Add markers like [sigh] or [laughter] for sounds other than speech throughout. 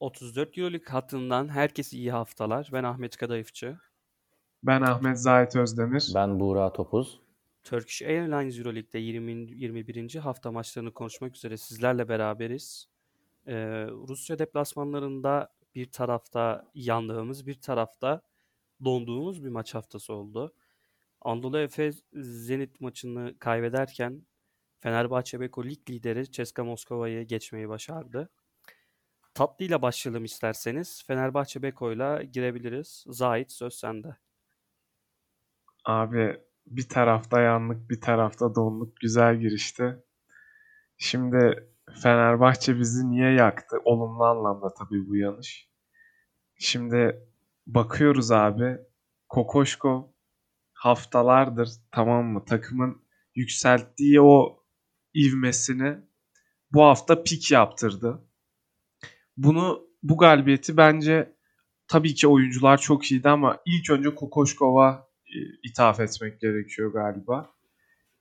34 Euroleague hattından herkese iyi haftalar. Ben Ahmet Kadayıfçı. Ben Ahmet Zahit Özdemir. Ben Buğra Topuz. Turkish Airlines Euroleague'de 20, 21. hafta maçlarını konuşmak üzere sizlerle beraberiz. Ee, Rusya deplasmanlarında bir tarafta yandığımız, bir tarafta donduğumuz bir maç haftası oldu. Anadolu Efes Zenit maçını kaybederken Fenerbahçe Beko lig lideri CSKA Moskova'yı geçmeyi başardı. Tatlıyla başlayalım isterseniz. Fenerbahçe Beko'yla girebiliriz. Zahit söz sende. Abi bir tarafta yanlık bir tarafta donluk güzel girişti. Şimdi Fenerbahçe bizi niye yaktı? Olumlu anlamda tabii bu yanlış. Şimdi bakıyoruz abi. Kokoşko haftalardır tamam mı? Takımın yükselttiği o ivmesini bu hafta pik yaptırdı. Bunu bu galibiyeti bence tabii ki oyuncular çok iyiydi ama ilk önce Kokoşkov'a e, ithaf etmek gerekiyor galiba.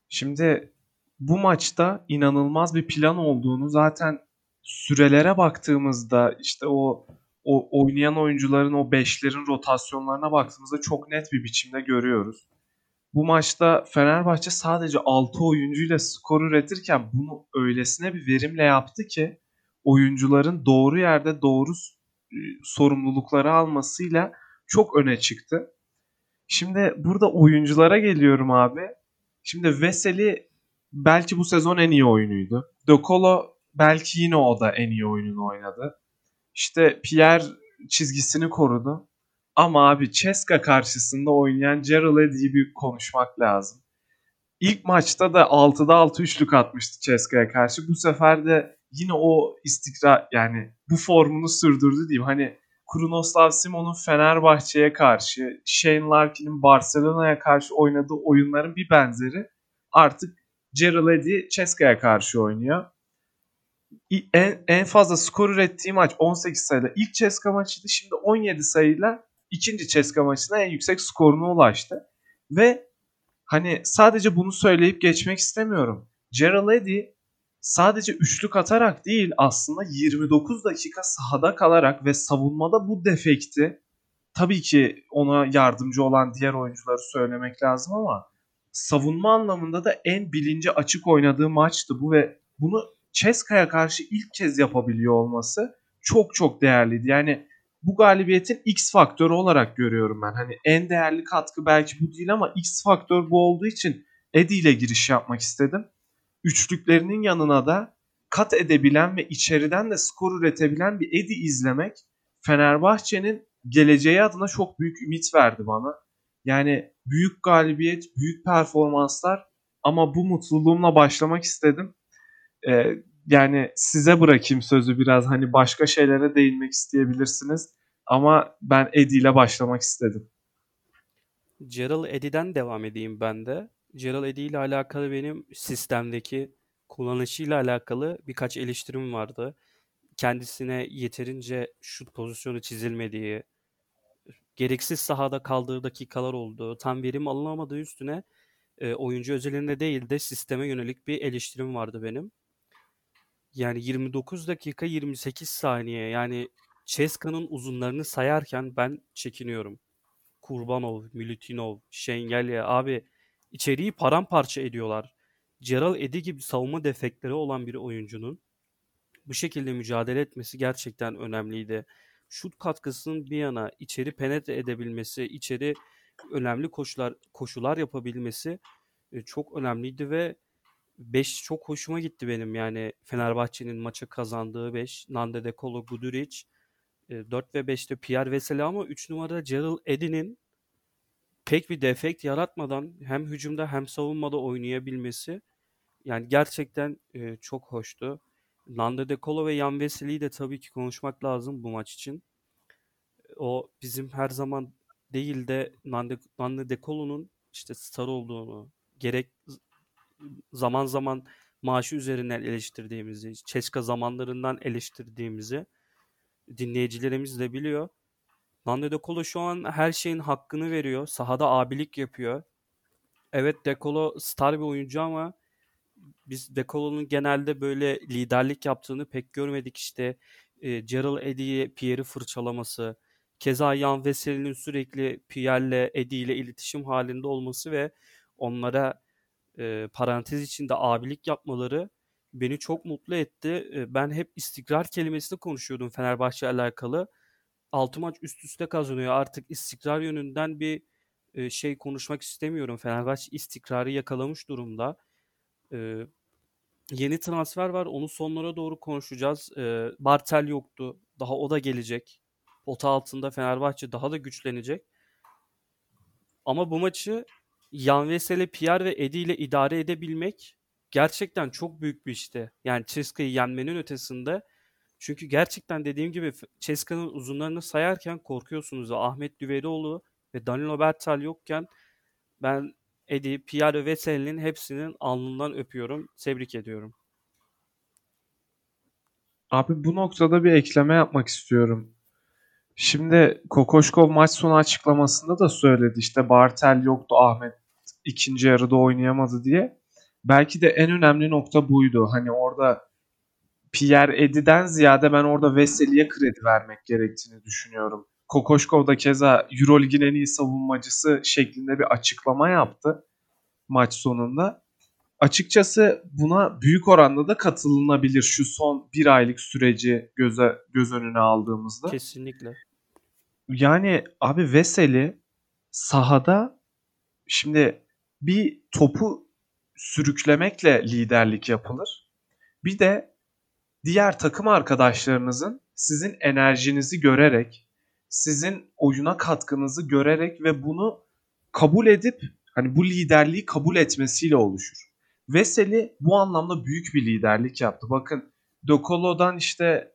Şimdi bu maçta inanılmaz bir plan olduğunu zaten sürelere baktığımızda işte o o oynayan oyuncuların o beşlerin rotasyonlarına baktığımızda çok net bir biçimde görüyoruz. Bu maçta Fenerbahçe sadece 6 oyuncuyla skor üretirken bunu öylesine bir verimle yaptı ki oyuncuların doğru yerde doğru e, sorumlulukları almasıyla çok öne çıktı. Şimdi burada oyunculara geliyorum abi. Şimdi Veseli belki bu sezon en iyi oyunuydu. De Colo belki yine o da en iyi oyununu oynadı. İşte Pierre çizgisini korudu. Ama abi Ceska karşısında oynayan Gerald Eddy'yi bir konuşmak lazım. İlk maçta da 6'da 6 üçlük atmıştı Ceska'ya karşı. Bu sefer de yine o istikrar yani bu formunu sürdürdü diyeyim. Hani Krunoslav Simon'un Fenerbahçe'ye karşı, Shane Larkin'in Barcelona'ya karşı oynadığı oyunların bir benzeri artık Gerald Eddy Ceska'ya karşı oynuyor. En, en fazla skor ürettiği maç 18 sayıyla ilk Ceska maçıydı. Şimdi 17 sayıyla ikinci Ceska maçına en yüksek skoruna ulaştı. Ve hani sadece bunu söyleyip geçmek istemiyorum. Gerald Eddy sadece üçlük atarak değil aslında 29 dakika sahada kalarak ve savunmada bu defekti tabii ki ona yardımcı olan diğer oyuncuları söylemek lazım ama savunma anlamında da en bilinci açık oynadığı maçtı bu ve bunu Ceska'ya karşı ilk kez yapabiliyor olması çok çok değerliydi. Yani bu galibiyetin X faktörü olarak görüyorum ben. Hani en değerli katkı belki bu değil ama X faktör bu olduğu için Eddie ile giriş yapmak istedim. Üçlüklerinin yanına da kat edebilen ve içeriden de skor üretebilen bir Eddie izlemek Fenerbahçe'nin geleceği adına çok büyük ümit verdi bana. Yani büyük galibiyet, büyük performanslar ama bu mutluluğumla başlamak istedim. Ee, yani size bırakayım sözü biraz hani başka şeylere değinmek isteyebilirsiniz. Ama ben Eddie ile başlamak istedim. Gerald Eddie'den devam edeyim ben de. Gerald Eddie ile alakalı benim sistemdeki kullanışıyla alakalı birkaç eleştirim vardı. Kendisine yeterince şut pozisyonu çizilmediği, gereksiz sahada kaldığı dakikalar oldu. Tam verim alınamadığı üstüne e, oyuncu özelinde değil de sisteme yönelik bir eleştirim vardı benim. Yani 29 dakika 28 saniye yani Ceska'nın uzunlarını sayarken ben çekiniyorum. Kurbanov, Milutinov, Şengelya abi içeriği paramparça ediyorlar. Gerald Eddy gibi savunma defekleri olan bir oyuncunun bu şekilde mücadele etmesi gerçekten önemliydi. Şut katkısının bir yana içeri penetre edebilmesi, içeri önemli koşular koşular yapabilmesi e, çok önemliydi ve 5 çok hoşuma gitti benim yani Fenerbahçe'nin maçı kazandığı 5. Nande De Colo, Guduric, 4 ve 5'te Pierre Veseli ama 3 numarada Gerald Eddy'nin pek bir defekt yaratmadan hem hücumda hem savunmada oynayabilmesi yani gerçekten e, çok hoştu. Nando De Colo ve Yan Veseli'yi de tabii ki konuşmak lazım bu maç için. O bizim her zaman değil de Nando De Colo'nun işte star olduğunu, gerek zaman zaman maaşı üzerinden eleştirdiğimizi, Çeska zamanlarından eleştirdiğimizi dinleyicilerimiz de biliyor. Nando De Colo şu an her şeyin hakkını veriyor. Sahada abilik yapıyor. Evet De Colo star bir oyuncu ama biz De Colo'nun genelde böyle liderlik yaptığını pek görmedik işte. e, Gerald Eddy'yi Pierre'i fırçalaması, keza Yan Veseli'nin sürekli Pierre'le Eddy ile iletişim halinde olması ve onlara e, parantez içinde abilik yapmaları beni çok mutlu etti. E, ben hep istikrar kelimesini konuşuyordum Fenerbahçe alakalı. 6 maç üst üste kazanıyor. Artık istikrar yönünden bir e, şey konuşmak istemiyorum. Fenerbahçe istikrarı yakalamış durumda. E, yeni transfer var. Onu sonlara doğru konuşacağız. E, Bartel yoktu. Daha o da gelecek. Pota altında Fenerbahçe daha da güçlenecek. Ama bu maçı Yan Veseli, Pierre ve Edi ile idare edebilmek gerçekten çok büyük bir işti. Yani Ceska'yı yenmenin ötesinde. Çünkü gerçekten dediğim gibi Ceska'nın uzunlarını sayarken korkuyorsunuz. Ahmet Düverioğlu ve Danilo Bertal yokken ben Edi, Pierre ve Veseli'nin hepsinin alnından öpüyorum. Tebrik ediyorum. Abi bu noktada bir ekleme yapmak istiyorum. Şimdi Kokoşkov maç sonu açıklamasında da söyledi işte Bartel yoktu Ahmet ikinci yarıda oynayamadı diye. Belki de en önemli nokta buydu. Hani orada Pierre Edi'den ziyade ben orada Veseli'ye kredi vermek gerektiğini düşünüyorum. Kokoşkov da keza Eurolig'in en iyi savunmacısı şeklinde bir açıklama yaptı maç sonunda. Açıkçası buna büyük oranda da katılınabilir şu son bir aylık süreci göze göz önüne aldığımızda. Kesinlikle. Yani abi Veseli sahada şimdi bir topu sürüklemekle liderlik yapılır. Bir de diğer takım arkadaşlarınızın sizin enerjinizi görerek, sizin oyuna katkınızı görerek ve bunu kabul edip hani bu liderliği kabul etmesiyle oluşur. Veseli bu anlamda büyük bir liderlik yaptı. Bakın Dokolo'dan işte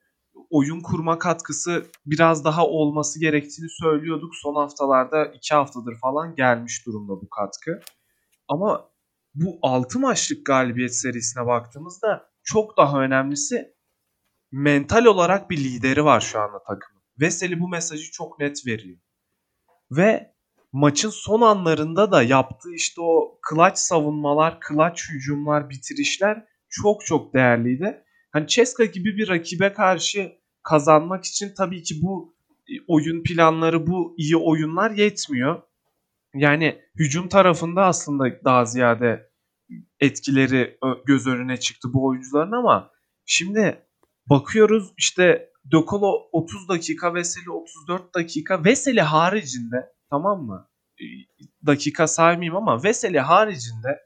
oyun kurma katkısı biraz daha olması gerektiğini söylüyorduk. Son haftalarda iki haftadır falan gelmiş durumda bu katkı. Ama bu 6 maçlık galibiyet serisine baktığımızda çok daha önemlisi mental olarak bir lideri var şu anda takımın. Veseli bu mesajı çok net veriyor. Ve maçın son anlarında da yaptığı işte o clutch savunmalar, clutch hücumlar, bitirişler çok çok değerliydi. Hani Ceska gibi bir rakibe karşı kazanmak için tabii ki bu oyun planları, bu iyi oyunlar yetmiyor. Yani hücum tarafında aslında daha ziyade etkileri göz önüne çıktı bu oyuncuların ama şimdi bakıyoruz işte Dokolo 30 dakika, Veseli 34 dakika. Veseli haricinde tamam mı? E, dakika saymayayım ama Veseli haricinde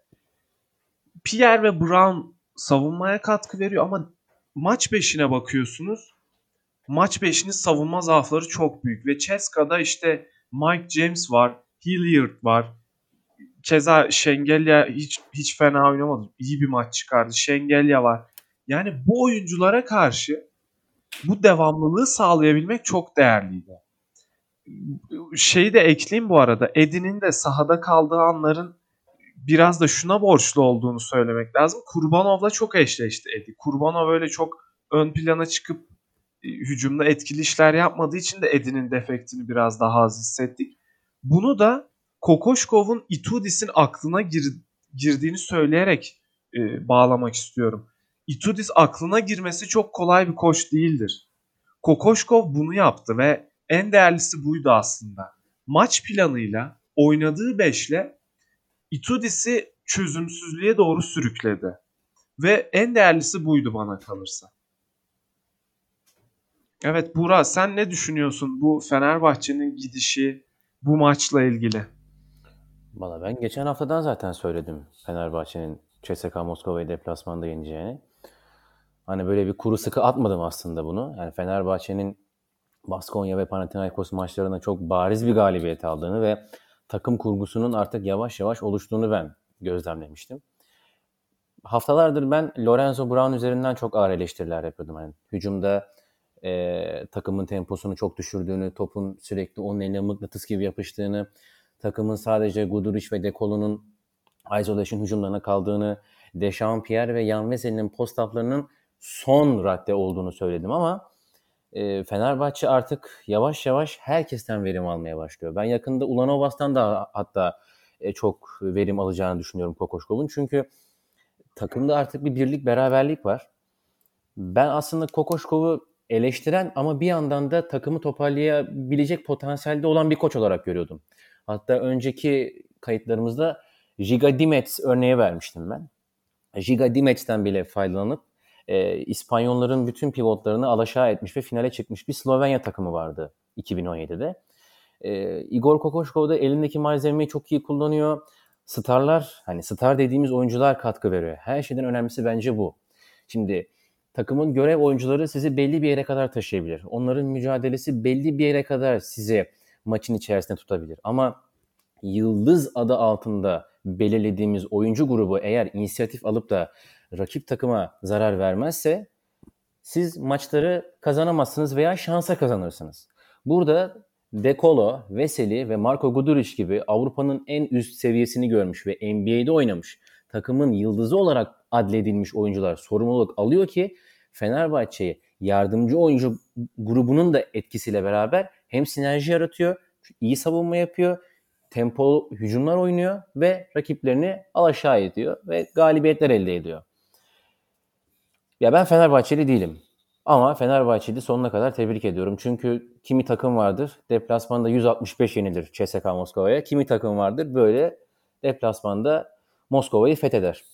Pierre ve Brown savunmaya katkı veriyor ama maç 5'ine bakıyorsunuz. Maç 5'inin savunma zaafları çok büyük ve Ceska'da işte Mike James var, Hilliard var. Keza Şengelya hiç hiç fena oynamadı. İyi bir maç çıkardı. Şengelya var. Yani bu oyunculara karşı bu devamlılığı sağlayabilmek çok değerliydi. Şeyi de ekleyeyim bu arada. Edin'in de sahada kaldığı anların biraz da şuna borçlu olduğunu söylemek lazım. Kurbanov'la çok eşleşti Edi. Kurbanov öyle çok ön plana çıkıp e, hücumda etkili işler yapmadığı için de Edin'in defektini biraz daha az hissettik. Bunu da Kokoşkov'un Itudis'in aklına gir, girdiğini söyleyerek e, bağlamak istiyorum. Itudis aklına girmesi çok kolay bir koç değildir. Kokoşkov bunu yaptı ve en değerlisi buydu aslında. Maç planıyla oynadığı beşle Itudis'i çözümsüzlüğe doğru sürükledi. Ve en değerlisi buydu bana kalırsa. Evet Burak sen ne düşünüyorsun bu Fenerbahçe'nin gidişi bu maçla ilgili? Valla ben geçen haftadan zaten söyledim Fenerbahçe'nin CSKA Moskova'yı deplasmanda yeneceğini. Hani böyle bir kuru sıkı atmadım aslında bunu. Yani Fenerbahçe'nin Baskonya ve Panathinaikos maçlarında çok bariz bir galibiyet aldığını ve takım kurgusunun artık yavaş yavaş oluştuğunu ben gözlemlemiştim. Haftalardır ben Lorenzo Brown üzerinden çok ağır eleştiriler yapıyordum. Yani hücumda e, takımın temposunu çok düşürdüğünü, topun sürekli onun eline mıknatıs gibi yapıştığını, takımın sadece Guduric ve Dekolo'nun isolation hücumlarına kaldığını, Dechampierre ve Jan Veseli'nin post son radde olduğunu söyledim ama e, Fenerbahçe artık yavaş yavaş herkesten verim almaya başlıyor. Ben yakında Ulanovas'tan da hatta e, çok verim alacağını düşünüyorum Kokoşkov'un. Çünkü takımda artık bir birlik, beraberlik var. Ben aslında Kokoşkov'u eleştiren ama bir yandan da takımı toparlayabilecek potansiyelde olan bir koç olarak görüyordum. Hatta önceki kayıtlarımızda Giga Dimets örneği vermiştim ben. Giga Dimets'ten bile faydalanıp e, İspanyolların bütün pivotlarını alaşağı etmiş ve finale çıkmış bir Slovenya takımı vardı 2017'de. E, Igor Kokoşkov da elindeki malzemeyi çok iyi kullanıyor. Starlar, hani star dediğimiz oyuncular katkı veriyor. Her şeyden önemlisi bence bu. Şimdi takımın görev oyuncuları sizi belli bir yere kadar taşıyabilir. Onların mücadelesi belli bir yere kadar sizi maçın içerisinde tutabilir. Ama yıldız adı altında belirlediğimiz oyuncu grubu eğer inisiyatif alıp da rakip takıma zarar vermezse siz maçları kazanamazsınız veya şansa kazanırsınız. Burada De Colo, Veseli ve Marco Guduric gibi Avrupa'nın en üst seviyesini görmüş ve NBA'de oynamış takımın yıldızı olarak adledilmiş oyuncular sorumluluk alıyor ki Fenerbahçe'ye yardımcı oyuncu grubunun da etkisiyle beraber hem sinerji yaratıyor, iyi savunma yapıyor, tempo hücumlar oynuyor ve rakiplerini alaşağı ediyor ve galibiyetler elde ediyor. Ya ben Fenerbahçeli değilim. Ama Fenerbahçe'yi sonuna kadar tebrik ediyorum. Çünkü kimi takım vardır deplasmanda 165 yenilir CSKA Moskova'ya. Kimi takım vardır böyle deplasmanda Moskova'yı fetheder.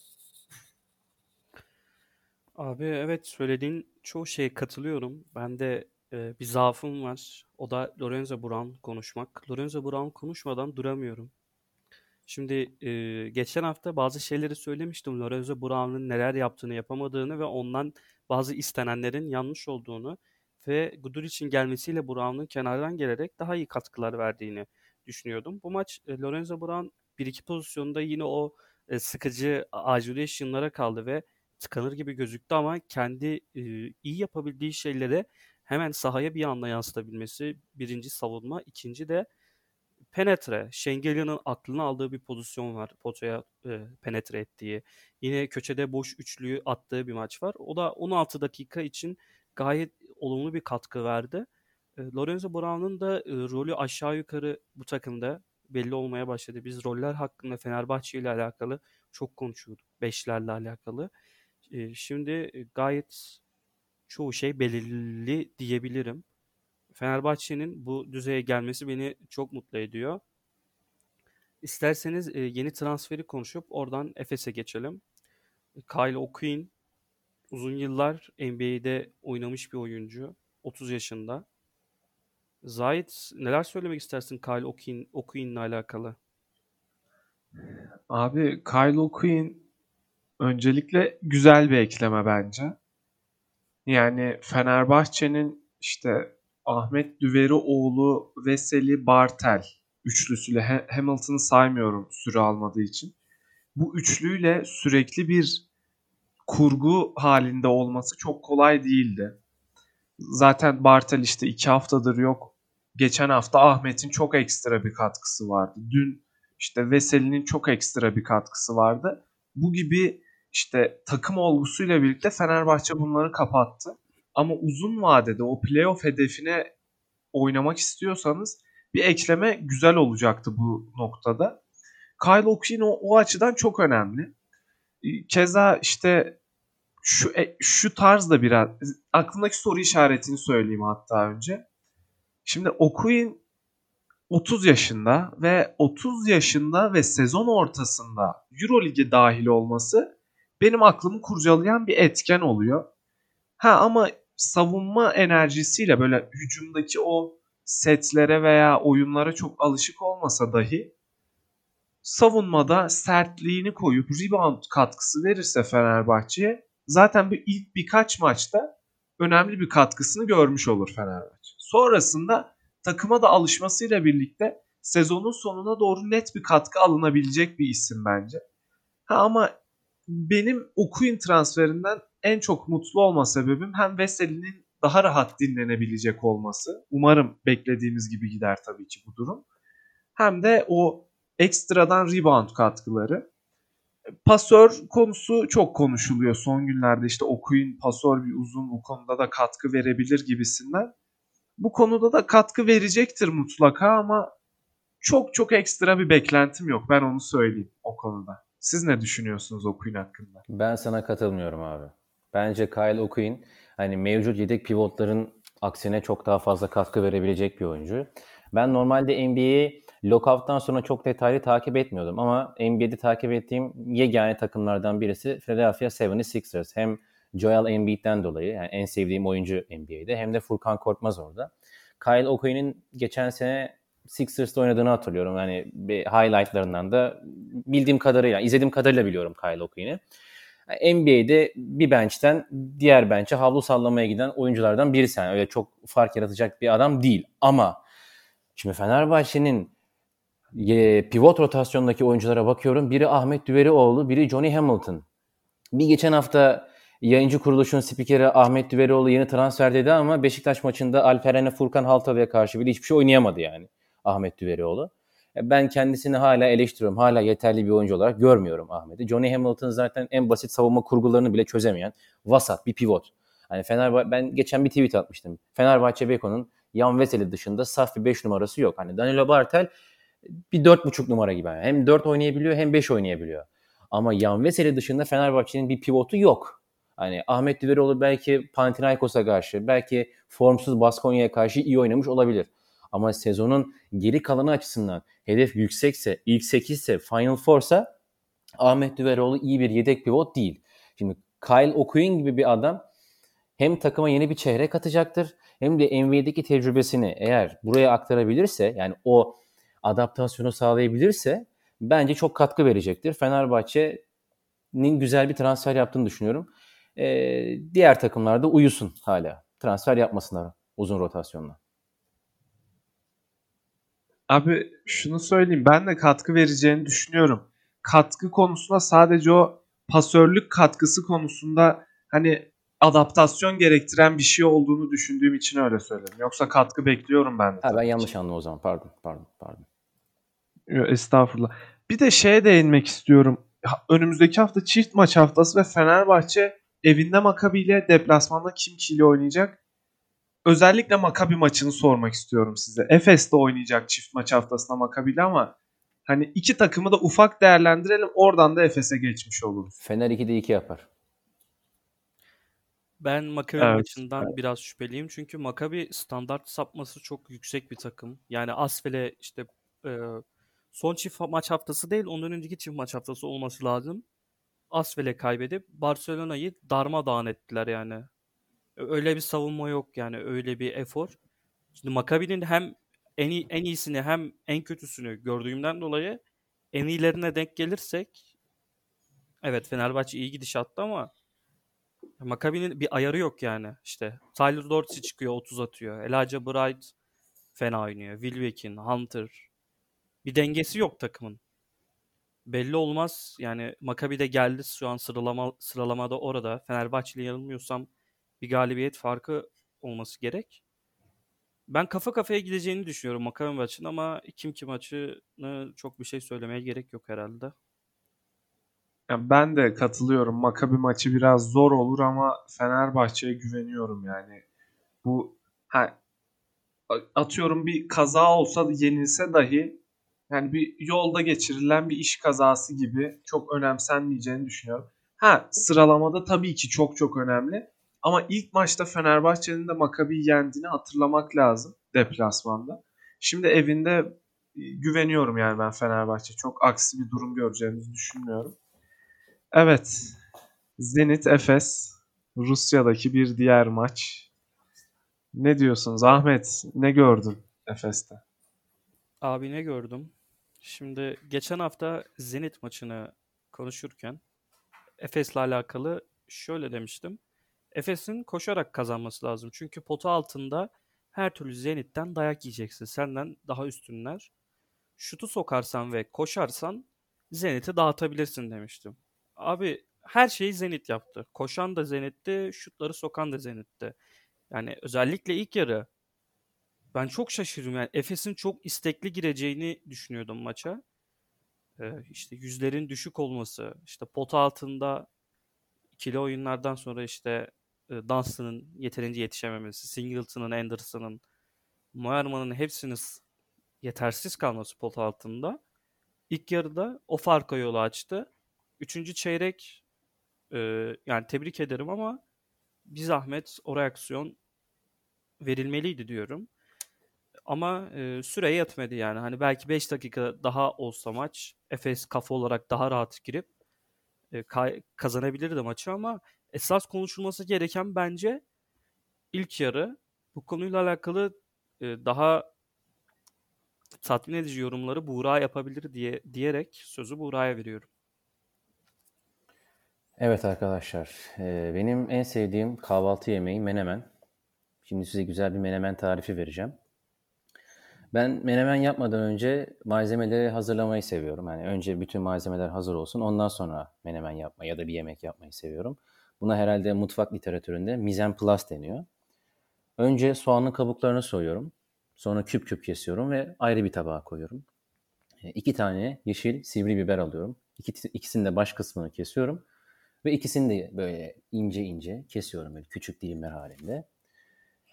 Abi evet söylediğin çoğu şeye katılıyorum. Ben de e, bir zaafım var. O da Lorenzo Brown konuşmak. Lorenzo Brown konuşmadan duramıyorum. Şimdi e, geçen hafta bazı şeyleri söylemiştim. Lorenzo Brown'un neler yaptığını, yapamadığını ve ondan bazı istenenlerin yanlış olduğunu ve Guduric'in gelmesiyle Brown'un kenardan gelerek daha iyi katkılar verdiğini düşünüyordum. Bu maç e, Lorenzo Brown bir iki pozisyonda yine o e, sıkıcı isolation'lara kaldı ve tıkanır gibi gözüktü ama kendi e, iyi yapabildiği şeyleri hemen sahaya bir anda yansıtabilmesi birinci savunma, ikinci de penetre. Şengelya'nın aklını aldığı bir pozisyon var. Potaya e, penetre ettiği. Yine köşede boş üçlüyü attığı bir maç var. O da 16 dakika için gayet olumlu bir katkı verdi. E, Lorenzo Brown'un da e, rolü aşağı yukarı bu takımda belli olmaya başladı. Biz roller hakkında Fenerbahçe ile alakalı çok konuşuyorduk. Beşlerle alakalı. E, şimdi gayet çoğu şey belirli diyebilirim. Fenerbahçe'nin bu düzeye gelmesi beni çok mutlu ediyor. İsterseniz e, yeni transferi konuşup oradan Efes'e geçelim. Kyle O'Quinn uzun yıllar NBA'de oynamış bir oyuncu. 30 yaşında. Zahit neler söylemek istersin Kyle O'Quinn, O'Quinn'le alakalı? Abi Kyle O'Quinn öncelikle güzel bir ekleme bence. Yani Fenerbahçe'nin işte Ahmet Düverioğlu, Veseli, Bartel üçlüsüyle Hamilton'ı saymıyorum süre almadığı için. Bu üçlüyle sürekli bir kurgu halinde olması çok kolay değildi. Zaten Bartel işte iki haftadır yok. Geçen hafta Ahmet'in çok ekstra bir katkısı vardı. Dün işte Veseli'nin çok ekstra bir katkısı vardı. Bu gibi işte takım olgusuyla birlikte Fenerbahçe bunları kapattı. Ama uzun vadede o playoff hedefine oynamak istiyorsanız bir ekleme güzel olacaktı bu noktada. Kyle O'Quinn o, o açıdan çok önemli. Keza işte şu e, şu tarzda biraz aklımdaki soru işaretini söyleyeyim hatta önce. Şimdi O'Quinn 30 yaşında ve 30 yaşında ve sezon ortasında Euroleague'e dahil olması benim aklımı kurcalayan bir etken oluyor. Ha ama savunma enerjisiyle böyle hücumdaki o setlere veya oyunlara çok alışık olmasa dahi savunmada sertliğini koyup rebound katkısı verirse Fenerbahçe'ye zaten bir ilk birkaç maçta önemli bir katkısını görmüş olur Fenerbahçe. Sonrasında takıma da alışmasıyla birlikte sezonun sonuna doğru net bir katkı alınabilecek bir isim bence. Ha ama benim Okuyun transferinden en çok mutlu olma sebebim hem Veseli'nin daha rahat dinlenebilecek olması. Umarım beklediğimiz gibi gider tabii ki bu durum. Hem de o ekstradan rebound katkıları. Pasör konusu çok konuşuluyor son günlerde işte okuyun pasör bir uzun bu konuda da katkı verebilir gibisinden. Bu konuda da katkı verecektir mutlaka ama çok çok ekstra bir beklentim yok. Ben onu söyleyeyim o konuda. Siz ne düşünüyorsunuz Okuyun hakkında? Ben sana katılmıyorum abi. Bence Kyle O'Quinn hani mevcut yedek pivotların aksine çok daha fazla katkı verebilecek bir oyuncu. Ben normalde NBA'yi lockout'tan sonra çok detaylı takip etmiyordum ama NBA'de takip ettiğim yegane takımlardan birisi Philadelphia 76ers. Hem Joel Embiid'den dolayı yani en sevdiğim oyuncu NBA'de hem de Furkan Korkmaz orada. Kyle Okoye'nin geçen sene Sixers'ta oynadığını hatırlıyorum. Yani bir highlightlarından da bildiğim kadarıyla, izlediğim kadarıyla biliyorum Kyle Okoye'ni. NBA'de bir bench'ten diğer bench'e havlu sallamaya giden oyunculardan birisi. Yani öyle çok fark yaratacak bir adam değil. Ama şimdi Fenerbahçe'nin pivot rotasyondaki oyunculara bakıyorum. Biri Ahmet Düverioğlu, biri Johnny Hamilton. Bir geçen hafta yayıncı kuruluşun spikeri Ahmet Düverioğlu yeni transfer dedi ama Beşiktaş maçında Alperen'e Furkan Haltalı'ya karşı bile hiçbir şey oynayamadı yani Ahmet Düverioğlu. Ben kendisini hala eleştiriyorum. Hala yeterli bir oyuncu olarak görmüyorum Ahmet'i. Johnny Hamilton zaten en basit savunma kurgularını bile çözemeyen vasat bir pivot. Hani Fenerbahçe ben geçen bir tweet atmıştım. Fenerbahçe Beko'nun Yan Veseli dışında saf bir 5 numarası yok. Hani Danilo Bartel bir 4.5 numara gibi. Hem 4 oynayabiliyor hem 5 oynayabiliyor. Ama Yan Veseli dışında Fenerbahçe'nin bir pivotu yok. Hani Ahmet Düveroğlu belki Panathinaikos'a karşı, belki formsuz Baskonya'ya karşı iyi oynamış olabilir. Ama sezonun geri kalanı açısından hedef yüksekse, ilk 8 ise, Final Four'sa Ahmet Düveroğlu iyi bir yedek pivot değil. Şimdi Kyle Okuyun gibi bir adam hem takıma yeni bir çehre katacaktır hem de NBA'deki tecrübesini eğer buraya aktarabilirse yani o adaptasyonu sağlayabilirse bence çok katkı verecektir. Fenerbahçe'nin güzel bir transfer yaptığını düşünüyorum. Ee, diğer takımlarda uyusun hala. Transfer yapmasınlar uzun rotasyonla. Abi şunu söyleyeyim ben de katkı vereceğini düşünüyorum. Katkı konusunda sadece o pasörlük katkısı konusunda hani adaptasyon gerektiren bir şey olduğunu düşündüğüm için öyle söyledim. Yoksa katkı bekliyorum ben de. Ha, ben yanlış anladım o zaman. Pardon, pardon, pardon. Estağfurullah. Bir de şeye değinmek istiyorum. Önümüzdeki hafta çift maç haftası ve Fenerbahçe evinde Makabi ile deplasmanda Kimki ile oynayacak. Özellikle Makabi maçını sormak istiyorum size. Efes'te oynayacak çift maç haftasında Makabi ile ama hani iki takımı da ufak değerlendirelim. Oradan da Efes'e geçmiş oluruz. Fener 2'de 2 yapar. Ben Makabi evet, maçından evet. biraz şüpheliyim. Çünkü Makabi standart sapması çok yüksek bir takım. Yani Asfel'e işte e, son çift maç haftası değil ondan önceki çift maç haftası olması lazım. Asfel'e kaybedip Barcelona'yı darmadağın ettiler yani. Öyle bir savunma yok yani öyle bir efor. Şimdi Makabi'nin hem en, iyi, en iyisini hem en kötüsünü gördüğümden dolayı en iyilerine denk gelirsek evet Fenerbahçe iyi gidişatta ama Makabi'nin bir ayarı yok yani. işte Tyler Dorsey çıkıyor 30 atıyor. Elijah Bright fena oynuyor. Wilbekin, Hunter. Bir dengesi yok takımın. Belli olmaz. Yani Makabi de geldi şu an sıralama sıralamada orada. Fenerbahçe'yle yanılmıyorsam bir galibiyet farkı olması gerek. Ben kafa kafaya gideceğini düşünüyorum Makabi maçın ama kim kim maçını çok bir şey söylemeye gerek yok herhalde. Yani ben de katılıyorum. Makabi maçı biraz zor olur ama Fenerbahçe'ye güveniyorum yani. Bu ha, atıyorum bir kaza olsa yenilse dahi yani bir yolda geçirilen bir iş kazası gibi çok önemsenmeyeceğini düşünüyorum. Ha sıralamada tabii ki çok çok önemli. Ama ilk maçta Fenerbahçe'nin de Makabi'yi yendiğini hatırlamak lazım deplasmanda. Şimdi evinde e, güveniyorum yani ben Fenerbahçe. Çok aksi bir durum göreceğimizi düşünmüyorum. Evet. Zenit Efes Rusya'daki bir diğer maç. Ne diyorsunuz Ahmet? Ne gördün Efes'te? Abi ne gördüm? Şimdi geçen hafta Zenit maçını konuşurken Efes'le alakalı şöyle demiştim. Efes'in koşarak kazanması lazım. Çünkü potu altında her türlü Zenit'ten dayak yiyeceksin. Senden daha üstünler. Şutu sokarsan ve koşarsan Zenit'i dağıtabilirsin demiştim. Abi her şeyi Zenit yaptı. Koşan da Zenit'ti, şutları sokan da Zenit'ti. Yani özellikle ilk yarı ben çok şaşırdım. Yani Efes'in çok istekli gireceğini düşünüyordum maça. Ee, işte yüzlerin düşük olması, işte pot altında ikili oyunlardan sonra işte Dunstan'ın yeterince yetişememesi, Singleton'ın, Anderson'ın, Moerman'ın hepsinin yetersiz kalması pot altında ilk yarıda o farka yolu açtı. Üçüncü çeyrek e, yani tebrik ederim ama bir zahmet o reaksiyon verilmeliydi diyorum. Ama e, süre yetmedi yani. Hani belki 5 dakika daha olsa maç Efes kafa olarak daha rahat girip e, kazanabilirdi maçı ama esas konuşulması gereken bence ilk yarı. Bu konuyla alakalı e, daha tatmin edici yorumları Buğra yapabilir diye diyerek sözü Buğra'ya veriyorum. Evet arkadaşlar, e, benim en sevdiğim kahvaltı yemeği menemen. Şimdi size güzel bir menemen tarifi vereceğim. Ben menemen yapmadan önce malzemeleri hazırlamayı seviyorum. Yani önce bütün malzemeler hazır olsun, ondan sonra menemen yapmayı ya da bir yemek yapmayı seviyorum. Buna herhalde mutfak literatüründe mise en place deniyor. Önce soğanın kabuklarını soyuyorum. Sonra küp küp kesiyorum ve ayrı bir tabağa koyuyorum. E, iki tane yeşil sivri biber alıyorum. İki, ikisinin de baş kısmını kesiyorum. Ve ikisini de böyle ince ince kesiyorum böyle küçük dilimler halinde.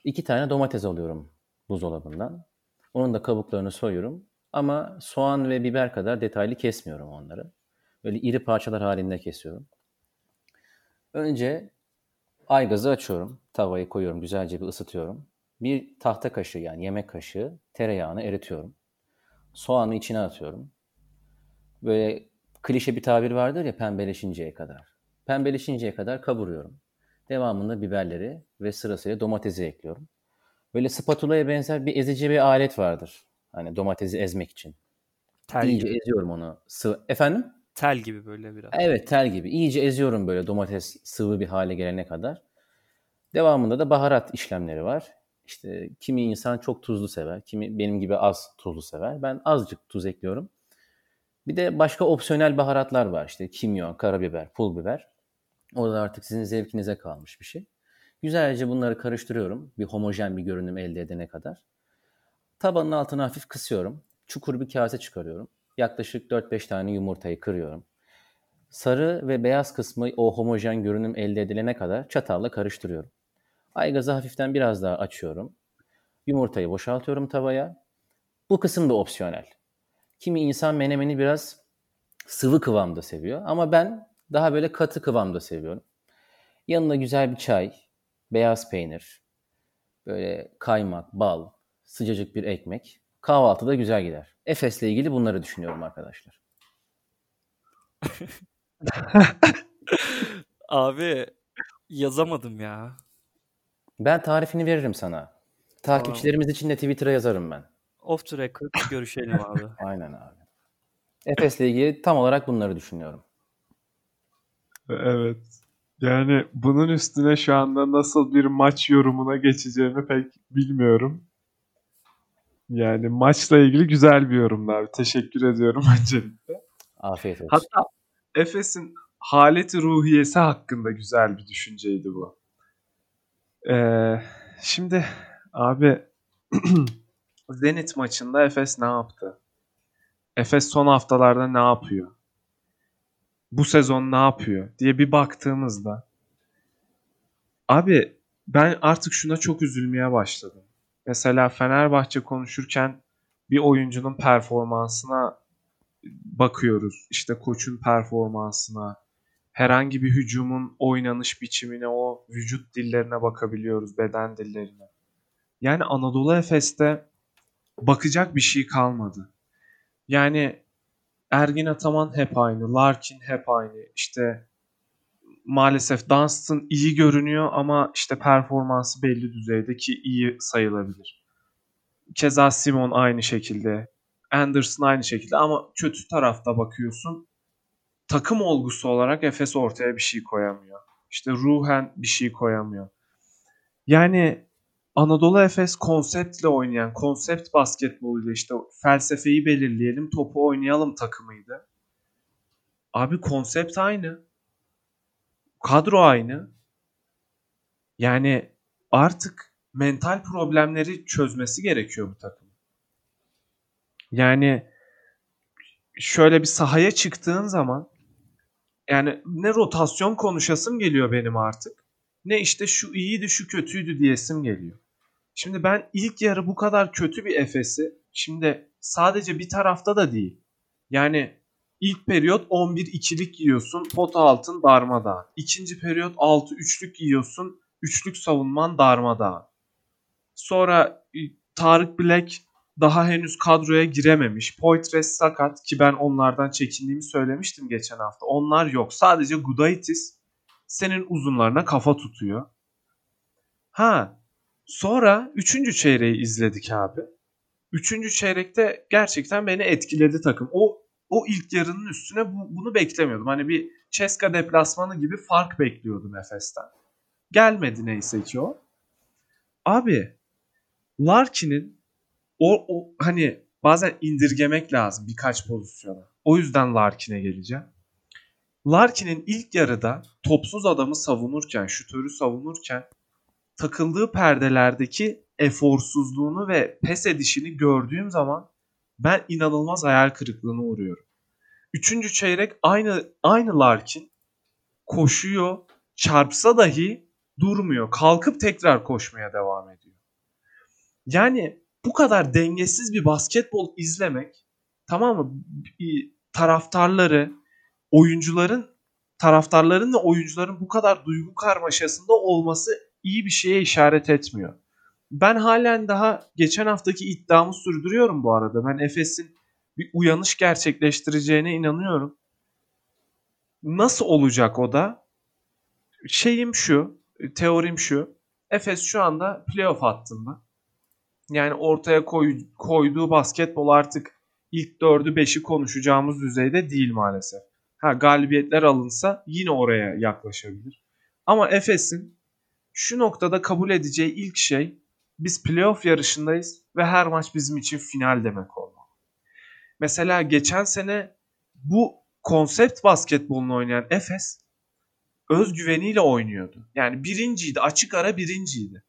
İki tane domates alıyorum buzdolabından. Onun da kabuklarını soyuyorum. Ama soğan ve biber kadar detaylı kesmiyorum onları. Böyle iri parçalar halinde kesiyorum. Önce aygazı açıyorum. Tavayı koyuyorum. Güzelce bir ısıtıyorum. Bir tahta kaşığı yani yemek kaşığı tereyağını eritiyorum. Soğanı içine atıyorum. Böyle klişe bir tabir vardır ya pembeleşinceye kadar. Pembeleşinceye kadar kavuruyorum. Devamında biberleri ve sırasıyla domatesi ekliyorum. Böyle spatula'ya benzer bir ezici bir alet vardır. Hani domatesi ezmek için. Tel İyice gibi. eziyorum onu. Sıvı... Efendim? Tel gibi böyle biraz. Evet tel gibi. İyice eziyorum böyle domates sıvı bir hale gelene kadar. Devamında da baharat işlemleri var. İşte kimi insan çok tuzlu sever, kimi benim gibi az tuzlu sever. Ben azıcık tuz ekliyorum. Bir de başka opsiyonel baharatlar var. İşte kimyon, karabiber, pul biber. O da artık sizin zevkinize kalmış bir şey. Güzelce bunları karıştırıyorum. Bir homojen bir görünüm elde edene kadar. Tabanın altına hafif kısıyorum. Çukur bir kase çıkarıyorum. Yaklaşık 4-5 tane yumurtayı kırıyorum. Sarı ve beyaz kısmı o homojen görünüm elde edilene kadar çatalla karıştırıyorum. Aygazı hafiften biraz daha açıyorum. Yumurtayı boşaltıyorum tavaya. Bu kısım da opsiyonel. Kimi insan menemeni biraz sıvı kıvamda seviyor ama ben daha böyle katı kıvamda seviyorum. Yanına güzel bir çay, beyaz peynir, böyle kaymak, bal, sıcacık bir ekmek. Kahvaltıda güzel gider. Efes'le ilgili bunları düşünüyorum arkadaşlar. [laughs] Abi yazamadım ya. Ben tarifini veririm sana. Takipçilerimiz için de Twitter'a yazarım ben. Off the record görüşelim abi. [laughs] Aynen abi. Efes'le ilgili tam olarak bunları düşünüyorum. Evet. Yani bunun üstüne şu anda nasıl bir maç yorumuna geçeceğimi pek bilmiyorum. Yani maçla ilgili güzel bir yorumdu abi. Teşekkür ediyorum [laughs] öncelikle. Afiyet olsun. Hatta Efes'in haleti ruhiyesi hakkında güzel bir düşünceydi bu. Ee, şimdi abi [clears throat] Zenit maçında Efes ne yaptı? Efes son haftalarda ne yapıyor? Bu sezon ne yapıyor diye bir baktığımızda abi ben artık şuna çok üzülmeye başladım. Mesela Fenerbahçe konuşurken bir oyuncunun performansına bakıyoruz. İşte koçun performansına, herhangi bir hücumun oynanış biçimine, o vücut dillerine bakabiliyoruz, beden dillerine. Yani Anadolu Efes'te bakacak bir şey kalmadı. Yani Ergin Ataman hep aynı, Larkin hep aynı. İşte maalesef Dunstan iyi görünüyor ama işte performansı belli düzeyde ki iyi sayılabilir. Keza Simon aynı şekilde. Anderson aynı şekilde ama kötü tarafta bakıyorsun. Takım olgusu olarak Efes ortaya bir şey koyamıyor. İşte ruhen bir şey koyamıyor. Yani Anadolu Efes konseptle oynayan, konsept basketboluyla işte felsefeyi belirleyelim, topu oynayalım takımıydı. Abi konsept aynı. Kadro aynı. Yani artık mental problemleri çözmesi gerekiyor bu takım. Yani şöyle bir sahaya çıktığın zaman yani ne rotasyon konuşasım geliyor benim artık. Ne işte şu iyiydi şu kötüydü diyesim geliyor. Şimdi ben ilk yarı bu kadar kötü bir Efes'i şimdi sadece bir tarafta da değil. Yani ilk periyot 11 ikilik yiyorsun pot altın darmadağın. İkinci periyot 6 üçlük yiyorsun üçlük savunman darmadağın. Sonra e, Tarık Black daha henüz kadroya girememiş. Poitres sakat ki ben onlardan çekindiğimi söylemiştim geçen hafta. Onlar yok. Sadece Gudaitis senin uzunlarına kafa tutuyor. Ha sonra 3. çeyreği izledik abi. 3. çeyrekte gerçekten beni etkiledi takım. O o ilk yarının üstüne bu, bunu beklemiyordum. Hani bir Ceska deplasmanı gibi fark bekliyordum Efes'ten. Gelmedi neyse ki o. Abi Larkin'in o, o hani bazen indirgemek lazım birkaç pozisyona. O yüzden Larkin'e geleceğim. Larkin'in ilk yarıda topsuz adamı savunurken, şutörü savunurken takıldığı perdelerdeki eforsuzluğunu ve pes edişini gördüğüm zaman ben inanılmaz hayal kırıklığına uğruyorum. Üçüncü çeyrek aynı aynı Larkin koşuyor, çarpsa dahi durmuyor. Kalkıp tekrar koşmaya devam ediyor. Yani bu kadar dengesiz bir basketbol izlemek tamam mı? Taraftarları, oyuncuların taraftarların ve oyuncuların bu kadar duygu karmaşasında olması iyi bir şeye işaret etmiyor. Ben halen daha geçen haftaki iddiamı sürdürüyorum bu arada. Ben Efes'in bir uyanış gerçekleştireceğine inanıyorum. Nasıl olacak o da? Şeyim şu, teorim şu. Efes şu anda playoff hattında. Yani ortaya koy, koyduğu basketbol artık ilk 4'ü 5'i konuşacağımız düzeyde değil maalesef. Ha galibiyetler alınsa yine oraya yaklaşabilir. Ama Efes'in şu noktada kabul edeceği ilk şey biz playoff yarışındayız ve her maç bizim için final demek olmalı. Mesela geçen sene bu konsept basketbolunu oynayan Efes özgüveniyle oynuyordu. Yani birinciydi. Açık ara birinciydi.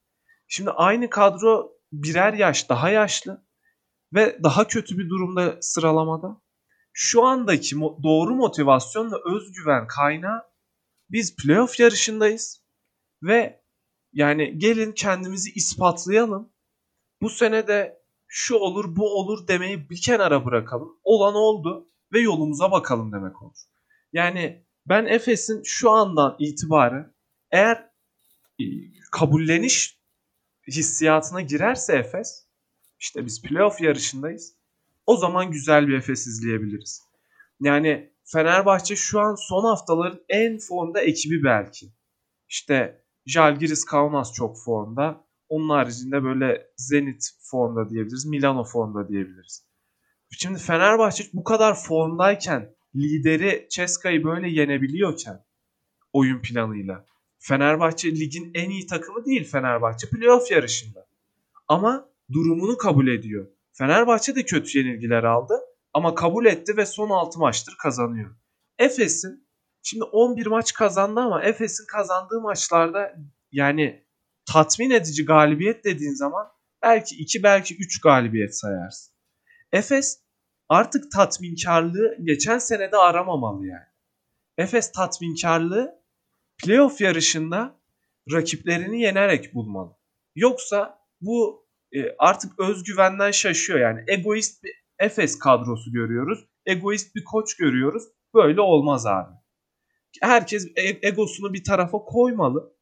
Şimdi aynı kadro birer yaş daha yaşlı ve daha kötü bir durumda sıralamada. Şu andaki doğru motivasyon ve özgüven kaynağı biz playoff yarışındayız ve yani gelin kendimizi ispatlayalım. Bu sene de şu olur bu olur demeyi bir kenara bırakalım. Olan oldu ve yolumuza bakalım demek olur. Yani ben Efes'in şu andan itibaren eğer e, kabulleniş hissiyatına girerse Efes işte biz playoff yarışındayız. O zaman güzel bir Efes izleyebiliriz. Yani Fenerbahçe şu an son haftaların en formda ekibi belki. İşte Jalgiris Kaunas çok formda. Onun haricinde böyle Zenit formda diyebiliriz. Milano formda diyebiliriz. Şimdi Fenerbahçe bu kadar formdayken lideri Ceska'yı böyle yenebiliyorken oyun planıyla Fenerbahçe ligin en iyi takımı değil Fenerbahçe playoff yarışında. Ama durumunu kabul ediyor. Fenerbahçe de kötü yenilgiler aldı ama kabul etti ve son 6 maçtır kazanıyor. Efes'in şimdi 11 maç kazandı ama Efes'in kazandığı maçlarda yani tatmin edici galibiyet dediğin zaman belki 2 belki 3 galibiyet sayarsın. Efes artık tatminkarlığı geçen senede aramamalı yani. Efes tatminkarlığı playoff yarışında rakiplerini yenerek bulmalı. Yoksa bu e, artık özgüvenden şaşıyor yani. Egoist bir Efes kadrosu görüyoruz. Egoist bir koç görüyoruz. Böyle olmaz abi. Herkes e, egosunu bir tarafa koymalı.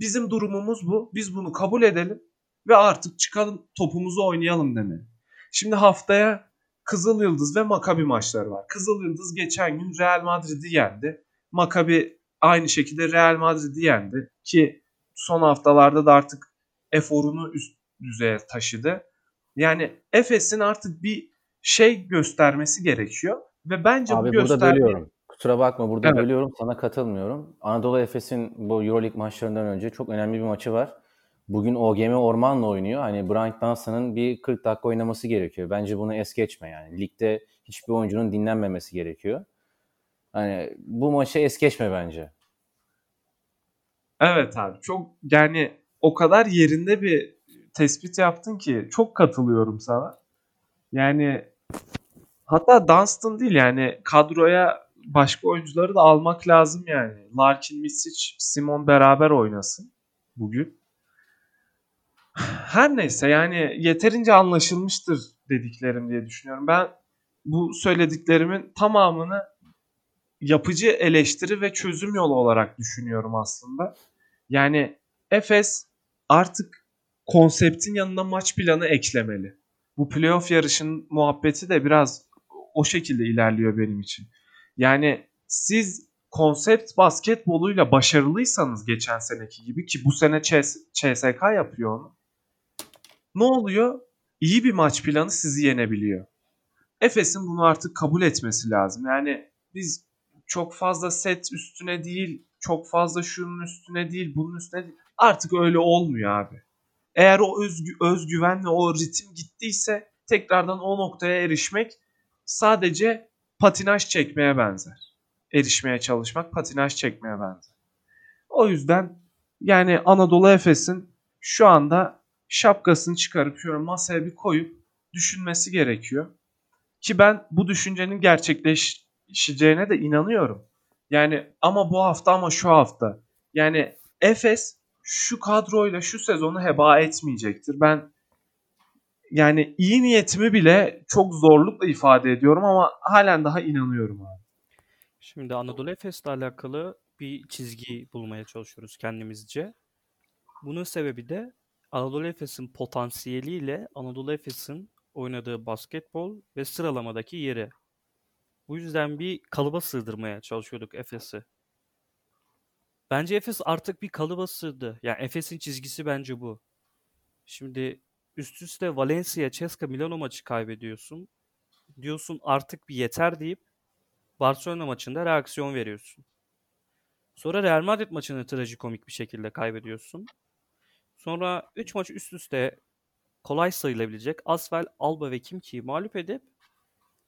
Bizim durumumuz bu. Biz bunu kabul edelim ve artık çıkalım topumuzu oynayalım demeli. Şimdi haftaya Kızıl Yıldız ve Makabi maçları var. Kızıl Yıldız geçen gün Real Madrid'i yendi. Makabi aynı şekilde Real Madrid'i yendi ki son haftalarda da artık eforunu üst düzeye taşıdı. Yani Efes'in artık bir şey göstermesi gerekiyor ve bence Abi bu burada gösterge bölüyorum. Kusura bakma burada Evet. bölüyorum. Sana katılmıyorum. Anadolu Efes'in bu Euroleague maçlarından önce çok önemli bir maçı var. Bugün OGM Orman'la oynuyor. Hani Bryant Dunson'ın bir 40 dakika oynaması gerekiyor. Bence bunu es geçme yani. Ligde hiçbir oyuncunun dinlenmemesi gerekiyor. Hani bu maçı es geçme bence. Evet abi çok yani o kadar yerinde bir tespit yaptın ki çok katılıyorum sana. Yani hatta Dunstan değil yani kadroya başka oyuncuları da almak lazım yani. Larkin, Misic, Simon beraber oynasın bugün. Her neyse yani yeterince anlaşılmıştır dediklerim diye düşünüyorum. Ben bu söylediklerimin tamamını yapıcı eleştiri ve çözüm yolu olarak düşünüyorum aslında. Yani Efes artık konseptin yanına maç planı eklemeli. Bu playoff yarışın muhabbeti de biraz o şekilde ilerliyor benim için. Yani siz konsept basketboluyla başarılıysanız geçen seneki gibi ki bu sene CS, CSK yapıyor onu. Ne oluyor? İyi bir maç planı sizi yenebiliyor. Efes'in bunu artık kabul etmesi lazım. Yani biz çok fazla set üstüne değil, çok fazla şunun üstüne değil, bunun üstüne değil. Artık öyle olmuyor abi. Eğer o özgü, özgüven ve o ritim gittiyse tekrardan o noktaya erişmek sadece patinaj çekmeye benzer. Erişmeye çalışmak patinaj çekmeye benzer. O yüzden yani Anadolu Efes'in şu anda şapkasını çıkarıp şöyle masaya bir koyup düşünmesi gerekiyor. Ki ben bu düşüncenin gerçekleşeceğine de inanıyorum. Yani ama bu hafta ama şu hafta. Yani Efes şu kadroyla şu sezonu heba etmeyecektir. Ben yani iyi niyetimi bile çok zorlukla ifade ediyorum ama halen daha inanıyorum abi. Şimdi Anadolu Efes'le alakalı bir çizgi bulmaya çalışıyoruz kendimizce. Bunun sebebi de Anadolu Efes'in potansiyeliyle Anadolu Efes'in oynadığı basketbol ve sıralamadaki yeri. Bu yüzden bir kalıba sığdırmaya çalışıyorduk Efes'i. Bence Efes artık bir kalıba sığdı. Yani Efes'in çizgisi bence bu. Şimdi üst üste Valencia, Ceska, Milano maçı kaybediyorsun. Diyorsun artık bir yeter deyip Barcelona maçında reaksiyon veriyorsun. Sonra Real Madrid maçını trajikomik bir şekilde kaybediyorsun. Sonra 3 maç üst üste kolay sayılabilecek Asvel, Alba ve Kimki'yi mağlup edip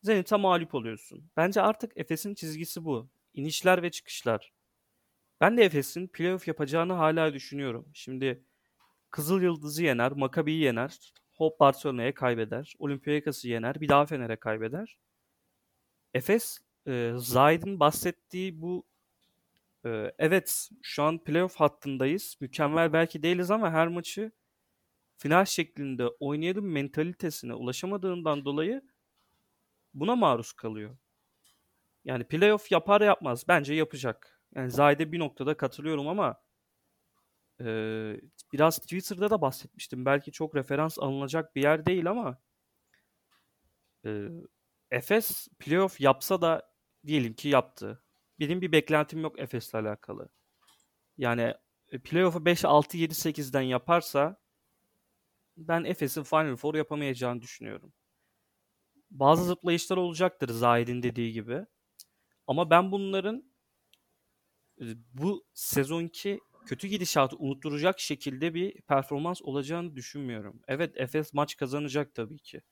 Zenit'e mağlup oluyorsun. Bence artık Efes'in çizgisi bu. İnişler ve çıkışlar. Ben de Efes'in playoff yapacağını hala düşünüyorum. Şimdi Kızıl Yıldız'ı yener, Maccabi'yi yener, Hop Barcelona'ya kaybeder, Olympiakos'u yener, bir daha Fener'e kaybeder. Efes, e, Zahid'in bahsettiği bu e, evet şu an playoff hattındayız. Mükemmel belki değiliz ama her maçı final şeklinde oynayalım mentalitesine ulaşamadığından dolayı buna maruz kalıyor. Yani playoff yapar yapmaz bence yapacak. Yani Zahid'e bir noktada katılıyorum ama biraz Twitter'da da bahsetmiştim. Belki çok referans alınacak bir yer değil ama Efes playoff yapsa da diyelim ki yaptı. Benim bir beklentim yok Efes'le alakalı. Yani e, playoff'u 5, 6, 7, 8'den yaparsa ben Efes'in Final Four yapamayacağını düşünüyorum. Bazı zıplayışlar olacaktır Zahid'in dediği gibi. Ama ben bunların e, bu sezonki kötü gidişatı unutturacak şekilde bir performans olacağını düşünmüyorum. Evet Efes maç kazanacak tabii ki.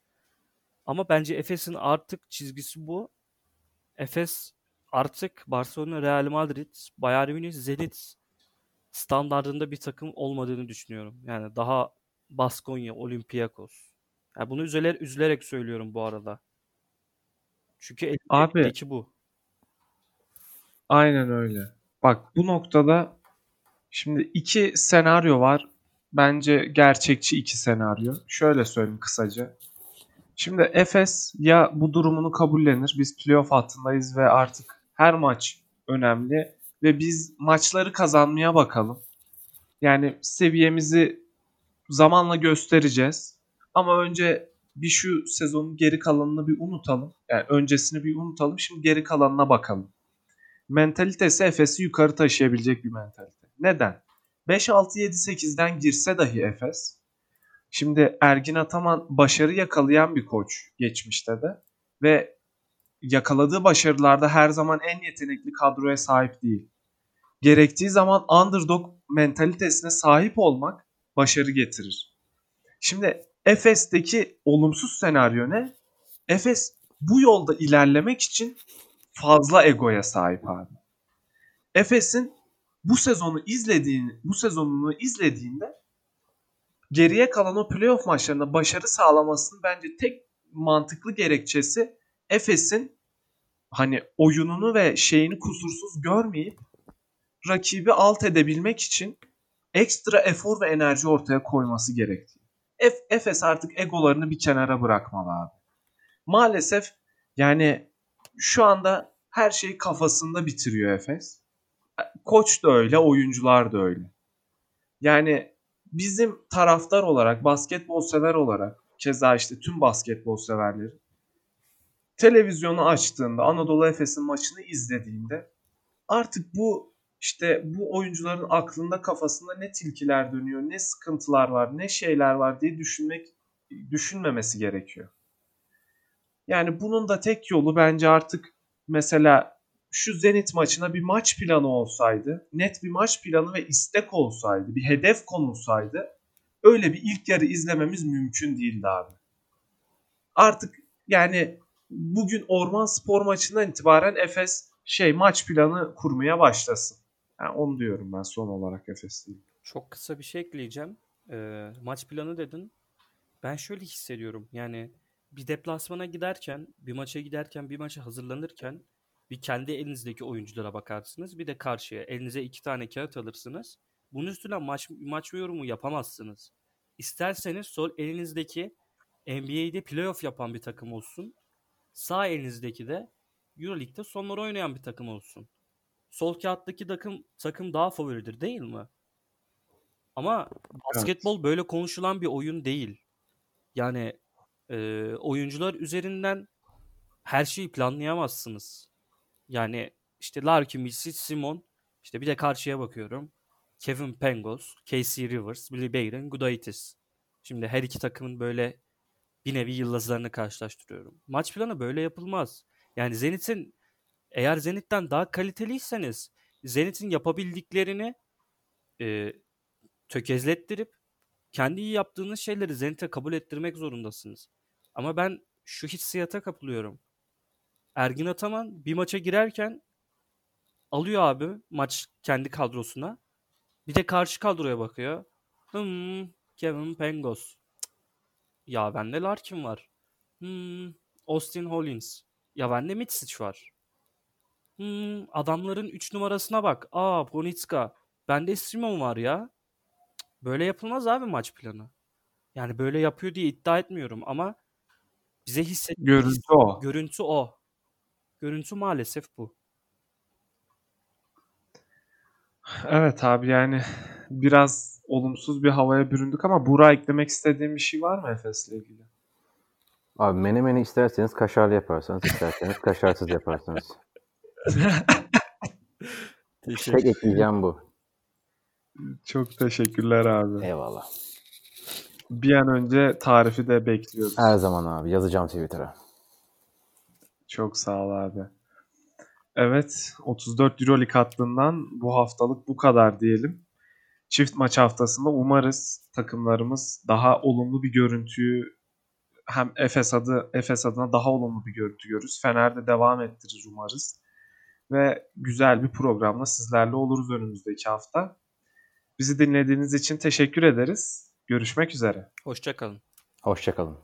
Ama bence Efes'in artık çizgisi bu. Efes artık Barcelona, Real Madrid, Bayern Münih, Zenit standartında bir takım olmadığını düşünüyorum. Yani daha Baskonya, Olympiakos. Yani bunu üzülerek, üzülerek söylüyorum bu arada. Çünkü Abi. bu. Aynen öyle. Bak bu noktada şimdi iki senaryo var. Bence gerçekçi iki senaryo. Şöyle söyleyeyim kısaca. Şimdi Efes ya bu durumunu kabullenir. Biz playoff hattındayız ve artık her maç önemli ve biz maçları kazanmaya bakalım. Yani seviyemizi zamanla göstereceğiz. Ama önce bir şu sezonun geri kalanını bir unutalım. Yani öncesini bir unutalım. Şimdi geri kalanına bakalım. Mentalitesi Efes'i yukarı taşıyabilecek bir mentalite. Neden? 5 6 7 8'den girse dahi Efes Şimdi Ergin Ataman başarı yakalayan bir koç geçmişte de ve yakaladığı başarılarda her zaman en yetenekli kadroya sahip değil. Gerektiği zaman underdog mentalitesine sahip olmak başarı getirir. Şimdi Efes'teki olumsuz senaryo ne? Efes bu yolda ilerlemek için fazla egoya sahip abi. Efes'in bu sezonu izlediğini, bu sezonunu izlediğinde geriye kalan o playoff maçlarında başarı sağlamasının bence tek mantıklı gerekçesi Efes'in hani oyununu ve şeyini kusursuz görmeyip rakibi alt edebilmek için ekstra efor ve enerji ortaya koyması gerektiği. Efes artık egolarını bir kenara bırakmalı abi. Maalesef yani şu anda her şeyi kafasında bitiriyor Efes. Koç da öyle, oyuncular da öyle. Yani bizim taraftar olarak, basketbol sever olarak, keza işte tüm basketbol severleri televizyonu açtığında, Anadolu Efes'in maçını izlediğinde artık bu işte bu oyuncuların aklında kafasında ne tilkiler dönüyor, ne sıkıntılar var, ne şeyler var diye düşünmek düşünmemesi gerekiyor. Yani bunun da tek yolu bence artık mesela şu Zenit maçına bir maç planı olsaydı, net bir maç planı ve istek olsaydı, bir hedef konulsaydı öyle bir ilk yarı izlememiz mümkün değildi abi. Artık yani bugün Orman Spor maçından itibaren Efes şey maç planı kurmaya başlasın. Yani onu diyorum ben son olarak Efes değil. Çok kısa bir şey ekleyeceğim. Ee, maç planı dedin. Ben şöyle hissediyorum. Yani bir deplasmana giderken, bir maça giderken, bir maça hazırlanırken bir kendi elinizdeki oyunculara bakarsınız. Bir de karşıya elinize iki tane kağıt alırsınız. Bunun üstüne maç, maç yorumu yapamazsınız. İsterseniz sol elinizdeki NBA'de playoff yapan bir takım olsun. Sağ elinizdeki de Euroleague'de sonları oynayan bir takım olsun. Sol kağıttaki takım takım daha favoridir değil mi? Ama basketbol böyle konuşulan bir oyun değil. Yani e, oyuncular üzerinden her şeyi planlayamazsınız. Yani işte Larkin, Milicic, Simon, işte bir de karşıya bakıyorum. Kevin Pangos, Casey Rivers, Billy Bayron, Gudaitis. Şimdi her iki takımın böyle bir nevi yıldızlarını karşılaştırıyorum. Maç planı böyle yapılmaz. Yani Zenit'in eğer Zenit'ten daha kaliteliyseniz Zenit'in yapabildiklerini e, tökezlettirip kendi iyi yaptığınız şeyleri Zenit'e kabul ettirmek zorundasınız. Ama ben şu hissiyata kapılıyorum. Ergin Ataman bir maça girerken alıyor abi maç kendi kadrosuna. Bir de karşı kadroya bakıyor. Hmm, Kevin Pangos. Cık. Ya bende Larkin var. Hmm, Austin Hollins. Ya bende Mitsic var. Hmm, adamların 3 numarasına bak. Aa Bonitska. Bende Simon var ya. Cık, Böyle yapılmaz abi maç planı. Yani böyle yapıyor diye iddia etmiyorum ama bize hisset Görüntü o. görüntü o. Görüntü maalesef bu. Evet abi yani biraz olumsuz bir havaya büründük ama Burak eklemek istediğin bir şey var mı Efes'le ilgili? Abi menemeni isterseniz kaşarlı yaparsanız, isterseniz kaşarsız yaparsınız. [laughs] Tek ekleyeceğim bu. Çok teşekkürler abi. Eyvallah. Bir an önce tarifi de bekliyoruz. Her zaman abi yazacağım Twitter'a. Çok sağ ol abi. Evet, 34 Euroleague hattından bu haftalık bu kadar diyelim. Çift maç haftasında umarız takımlarımız daha olumlu bir görüntüyü hem Efes adı Efes adına daha olumlu bir görüntü görürüz. Fener'de devam ettiririz umarız. Ve güzel bir programla sizlerle oluruz önümüzdeki hafta. Bizi dinlediğiniz için teşekkür ederiz. Görüşmek üzere. Hoşçakalın. Hoşçakalın.